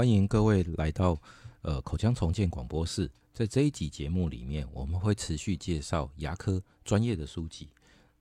欢迎各位来到呃口腔重建广播室。在这一集节目里面，我们会持续介绍牙科专业的书籍。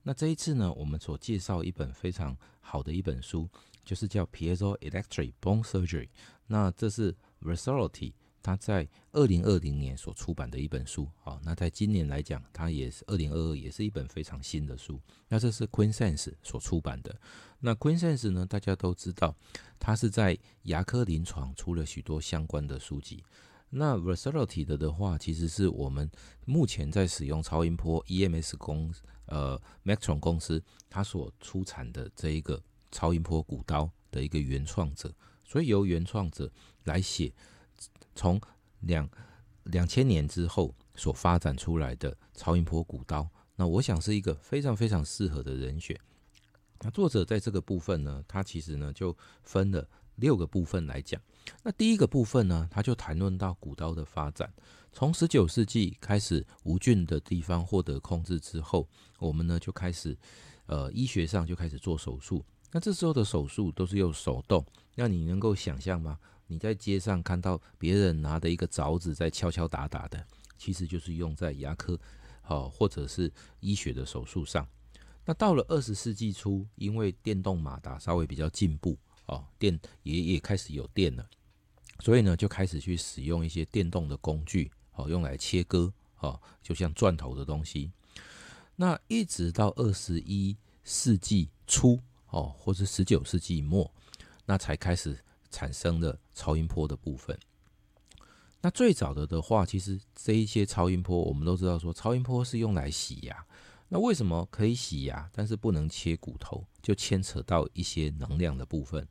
那这一次呢，我们所介绍一本非常好的一本书，就是叫《Piezoelectric Bone Surgery》。那这是 Versatility 他在二零二零年所出版的一本书。好，那在今年来讲，它也是二零二二，也是一本非常新的书。那这是 Quintessence 所出版的。那 Quintessence 呢，大家都知道，它是在牙科临床出了许多相关的书籍。那 Versatility 的的话，其实是我们目前在使用超音波 EMS 公呃 Medtronic 公司它所出产的这一个超音波骨刀的一个原创者，所以由原创者来写，从两两千年之后所发展出来的超音波骨刀，那我想是一个非常非常适合的人选。那作者在这个部分呢，他其实呢就分了六个部分来讲。那第一个部分呢，他就谈论到骨刀的发展，从十九世纪开始，无菌的地方获得控制之后，我们呢就开始，呃，医学上就开始做手术。那这时候的手术都是用手动，那你能够想象吗？你在街上看到别人拿的一个凿子在敲敲打打的，其实就是用在牙科，好或者是医学的手术上。那到了二十世纪初，因为电动马达稍微比较进步，哦，电也也开始有电了，所以呢就开始去使用一些电动的工具，哦，用来切割，哦，就像钻头的东西。那一直到二十一世纪初，哦，或是十九世纪末，那才开始产生了超音波的部分。那最早的的话，其实这一些超音波，我们都知道说，超音波是用来洗牙。那为什么可以洗牙，但是不能切骨头？就牵扯到一些能量的部分，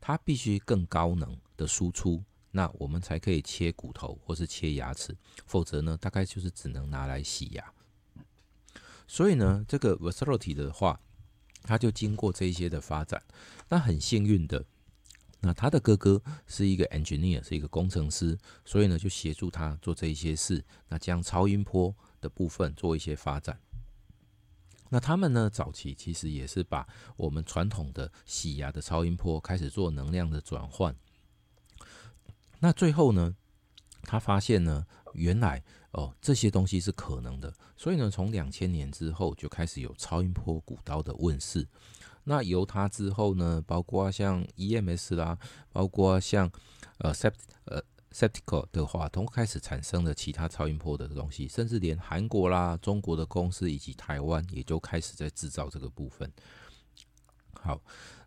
它必须更高能的输出，那我们才可以切骨头或是切牙齿，否则呢，大概就是只能拿来洗牙。所以呢，这个 Versatility 的话，它就经过这一些的发展。那很幸运的，那他的哥哥是一个 engineer，是一个工程师，所以呢，就协助他做这一些事，那将超音波的部分做一些发展。那他们呢，早期其实也是把我们传统的洗牙的超音波开始做能量的转换。那最后呢，他发现呢，原来哦这些东西是可能的，所以呢，从两千年之后就开始有超音波骨刀的问世。那由它之后呢，包括像 EMS 啦，包括像呃 Sept 呃。Septical 的话，都开始产生了其他超音波的东西，甚至连韩国啦、中国的公司以及台湾也就开始在制造这个部分。好，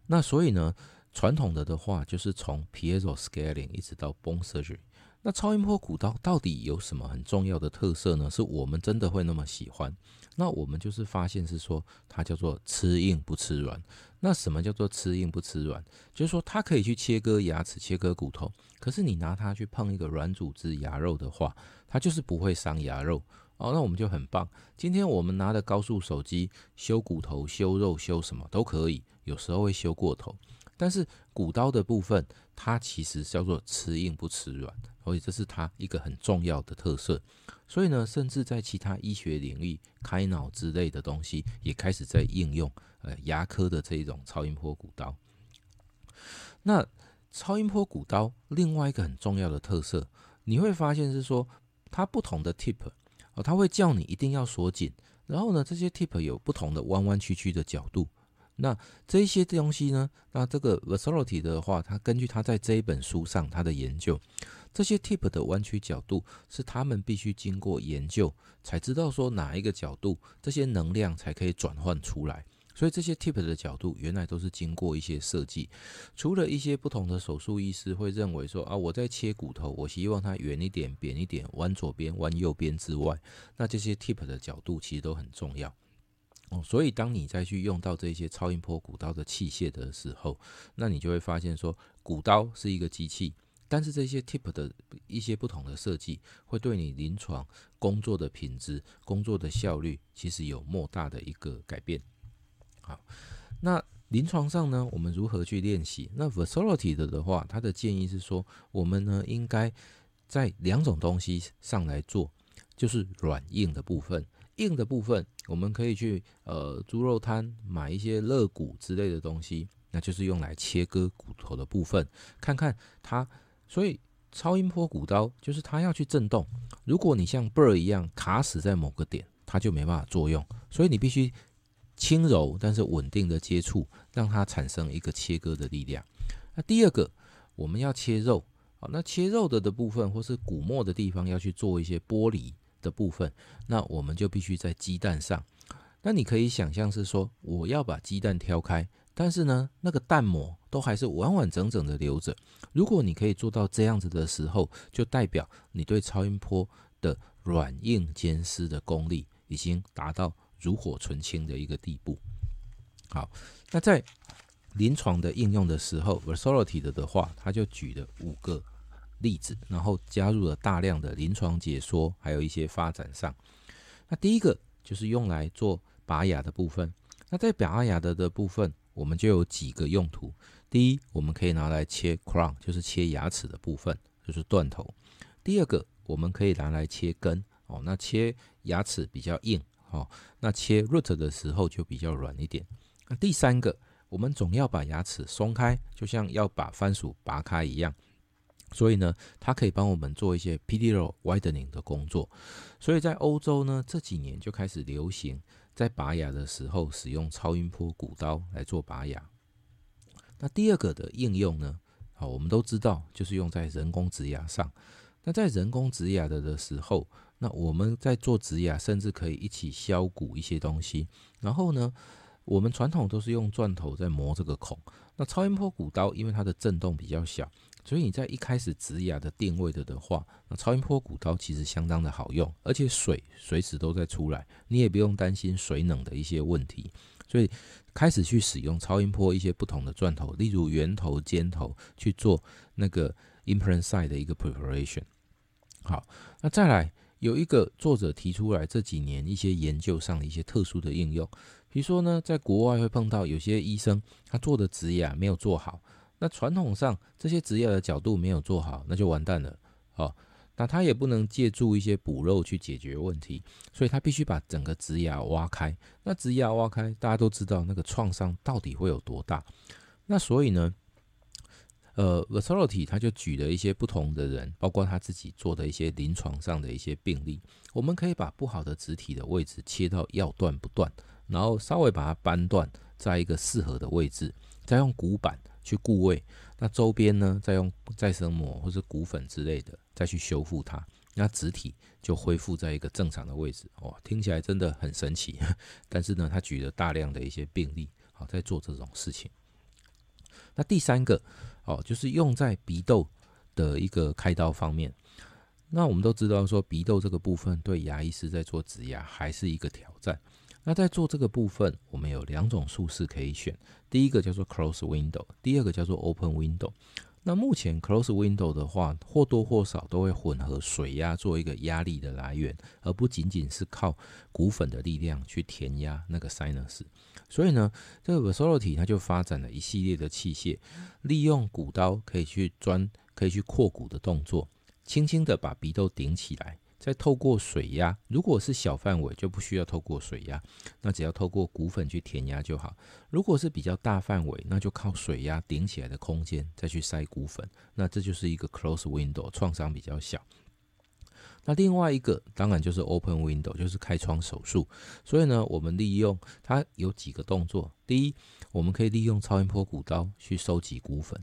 那所以呢，传统的的话就是从 Piezo Scaling 一直到 Bone Surgery。那超音波骨刀到底有什么很重要的特色呢？是我们真的会那么喜欢？那我们就是发现是说，它叫做吃硬不吃软。那什么叫做吃硬不吃软？就是说它可以去切割牙齿、切割骨头，可是你拿它去碰一个软组织牙肉的话，它就是不会伤牙肉哦。那我们就很棒。今天我们拿的高速手机修骨头、修肉、修什么都可以，有时候会修过头。但是骨刀的部分，它其实叫做吃硬不吃软，所以这是它一个很重要的特色。所以呢，甚至在其他医学领域，开脑之类的东西也开始在应用呃牙科的这一种超音波骨刀。那超音波骨刀另外一个很重要的特色，你会发现是说它不同的 tip 哦，它会叫你一定要锁紧，然后呢，这些 tip 有不同的弯弯曲曲的角度。那这些东西呢？那这个 Versatility 的话，它根据它在这一本书上它的研究，这些 tip 的弯曲角度是他们必须经过研究才知道说哪一个角度这些能量才可以转换出来。所以这些 tip 的角度原来都是经过一些设计。除了一些不同的手术医师会认为说啊，我在切骨头，我希望它圆一点、扁一点、弯左边、弯右边之外，那这些 tip 的角度其实都很重要。所以，当你再去用到这些超音波骨刀的器械的时候，那你就会发现说，骨刀是一个机器，但是这些 tip 的一些不同的设计，会对你临床工作的品质、工作的效率，其实有莫大的一个改变。好，那临床上呢，我们如何去练习？那 Versatility 的的话，它的建议是说，我们呢应该在两种东西上来做，就是软硬的部分。硬的部分，我们可以去呃猪肉摊买一些肋骨之类的东西，那就是用来切割骨头的部分，看看它所以超音波骨刀就是它要去震动。如果你像 Burr 一样卡死在某个点，它就没办法作用。所以你必须轻柔但是稳定的接触，让它产生一个切割的力量。那第二个，我们要切肉，好，那切肉的的部分或是骨末的地方要去做一些剥离的部分，那我们就必须在鸡蛋上。那你可以想象是说，我要把鸡蛋挑开，但是呢，那个蛋膜都还是完完整整的留着。如果你可以做到这样子的时候，就代表你对超音波的软硬兼施的功力已经达到炉火纯青的一个地步。好，那在临床的应用的时候，Versality 的的话，他就举了五个例子，然后加入了大量的临床解说，还有一些发展上。那第一个就是用来做。拔牙的部分，那在拔牙的的部分，我们就有几个用途。第一，我们可以拿来切 crown，就是切牙齿的部分，就是断头。第二个，我们可以拿来切根哦，那切牙齿比较硬哦，那切 root 的时候就比较软一点。那第三个，我们总要把牙齿松开，就像要把番薯拔开一样。所以呢，它可以帮我们做一些 pedal widening 的工作。所以在欧洲呢，这几年就开始流行。在拔牙的时候，使用超音波骨刀来做拔牙。那第二个的应用呢？好，我们都知道，就是用在人工植牙上。那在人工植牙的的时候，那我们在做植牙，甚至可以一起削骨一些东西。然后呢，我们传统都是用钻头在磨这个孔。那超音波骨刀，因为它的震动比较小。所以你在一开始植牙的定位的的话，那超音波骨刀其实相当的好用，而且水随时都在出来，你也不用担心水冷的一些问题。所以开始去使用超音波一些不同的钻头，例如圆头、尖头去做那个 implant site 的一个 preparation。好，那再来有一个作者提出来这几年一些研究上的一些特殊的应用，比如说呢，在国外会碰到有些医生他做的植牙没有做好。那传统上这些植牙的角度没有做好，那就完蛋了。好，那他也不能借助一些补肉去解决问题，所以他必须把整个植牙挖开。那植牙挖开，大家都知道那个创伤到底会有多大。那所以呢，呃，Versality，他就举了一些不同的人，包括他自己做的一些临床上的一些病例。我们可以把不好的植体的位置切到要断不断，然后稍微把它扳断，在一个适合的位置，再用骨板。去固位，那周边呢，再用再生膜或者骨粉之类的，再去修复它，那植体就恢复在一个正常的位置。哇，听起来真的很神奇。但是呢，他举了大量的一些病例，好，在做这种事情。那第三个，哦，就是用在鼻窦的一个开刀方面。那我们都知道说，鼻窦这个部分对牙医师在做植牙还是一个挑战。那在做这个部分，我们有两种术式可以选。第一个叫做 close window，第二个叫做 open window。那目前 close window 的话，或多或少都会混合水压做一个压力的来源，而不仅仅是靠骨粉的力量去填压那个 sinus。所以呢，这个 Vasolity 它就发展了一系列的器械，利用骨刀可以去钻、可以去扩骨的动作，轻轻的把鼻窦顶起来。再透过水压，如果是小范围就不需要透过水压，那只要透过骨粉去填压就好。如果是比较大范围，那就靠水压顶起来的空间再去塞骨粉，那这就是一个 close window，创伤比较小。那另外一个当然就是 open window，就是开窗手术。所以呢，我们利用它有几个动作：第一，我们可以利用超音波骨刀去收集骨粉；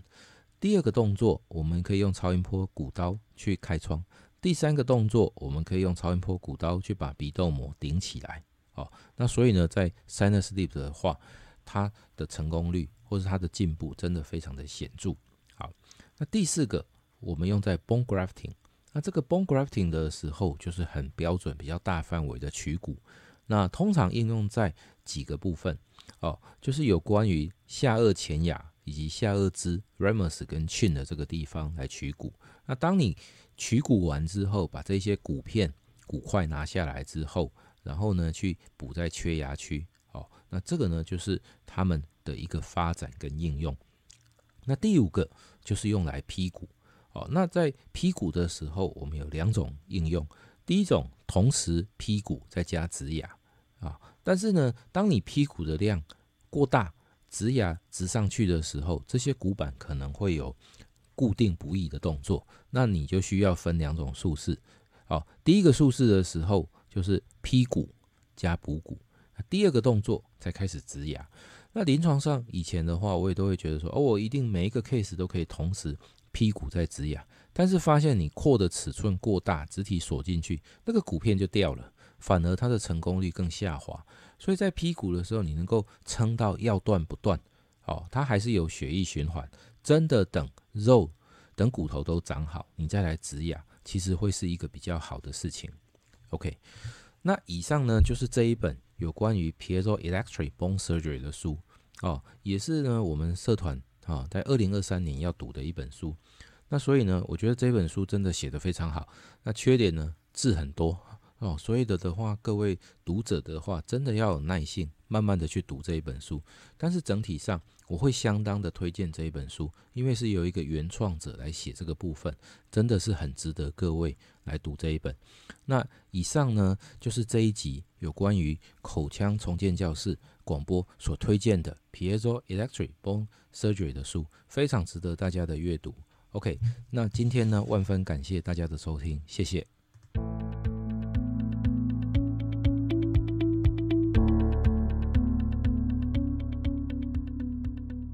第二个动作，我们可以用超音波骨刀去开窗。第三个动作，我们可以用超音波骨刀去把鼻窦膜顶起来。好，那所以呢，在 sinus lift 的话，它的成功率或是它的进步真的非常的显著。好，那第四个，我们用在 bone grafting。那这个 bone grafting 的时候，就是很标准、比较大范围的取骨。那通常应用在几个部分哦，就是有关于下颚前牙以及下颚支 ramus 跟 chin 的这个地方来取骨。那当你取骨完之后，把这些骨片、骨块拿下来之后，然后呢，去补在缺牙区。好，那这个呢，就是他们的一个发展跟应用。那第五个就是用来劈骨。好，那在劈骨的时候，我们有两种应用。第一种，同时劈骨再加植牙啊。但是呢，当你劈骨的量过大，植牙植上去的时候，这些骨板可能会有。固定不易的动作，那你就需要分两种术式。好，第一个术式的时候就是劈骨加补骨，第二个动作才开始植牙。那临床上以前的话，我也都会觉得说，哦，我一定每一个 case 都可以同时劈骨再植牙，但是发现你扩的尺寸过大，植体锁进去，那个骨片就掉了，反而它的成功率更下滑。所以在劈骨的时候，你能够撑到要断不断，哦，它还是有血液循环。真的等肉、等骨头都长好，你再来植牙，其实会是一个比较好的事情。OK，那以上呢就是这一本有关于 Piezoelectric Bone Surgery 的书哦，也是呢我们社团啊在二零二三年要读的一本书。那所以呢，我觉得这本书真的写得非常好。那缺点呢，字很多。哦，所以的的话，各位读者的话，真的要有耐性，慢慢的去读这一本书。但是整体上，我会相当的推荐这一本书，因为是由一个原创者来写这个部分，真的是很值得各位来读这一本。那以上呢，就是这一集有关于口腔重建教室广播所推荐的 Piezoelectric Bone Surgery 的书，非常值得大家的阅读。OK，那今天呢，万分感谢大家的收听，谢谢。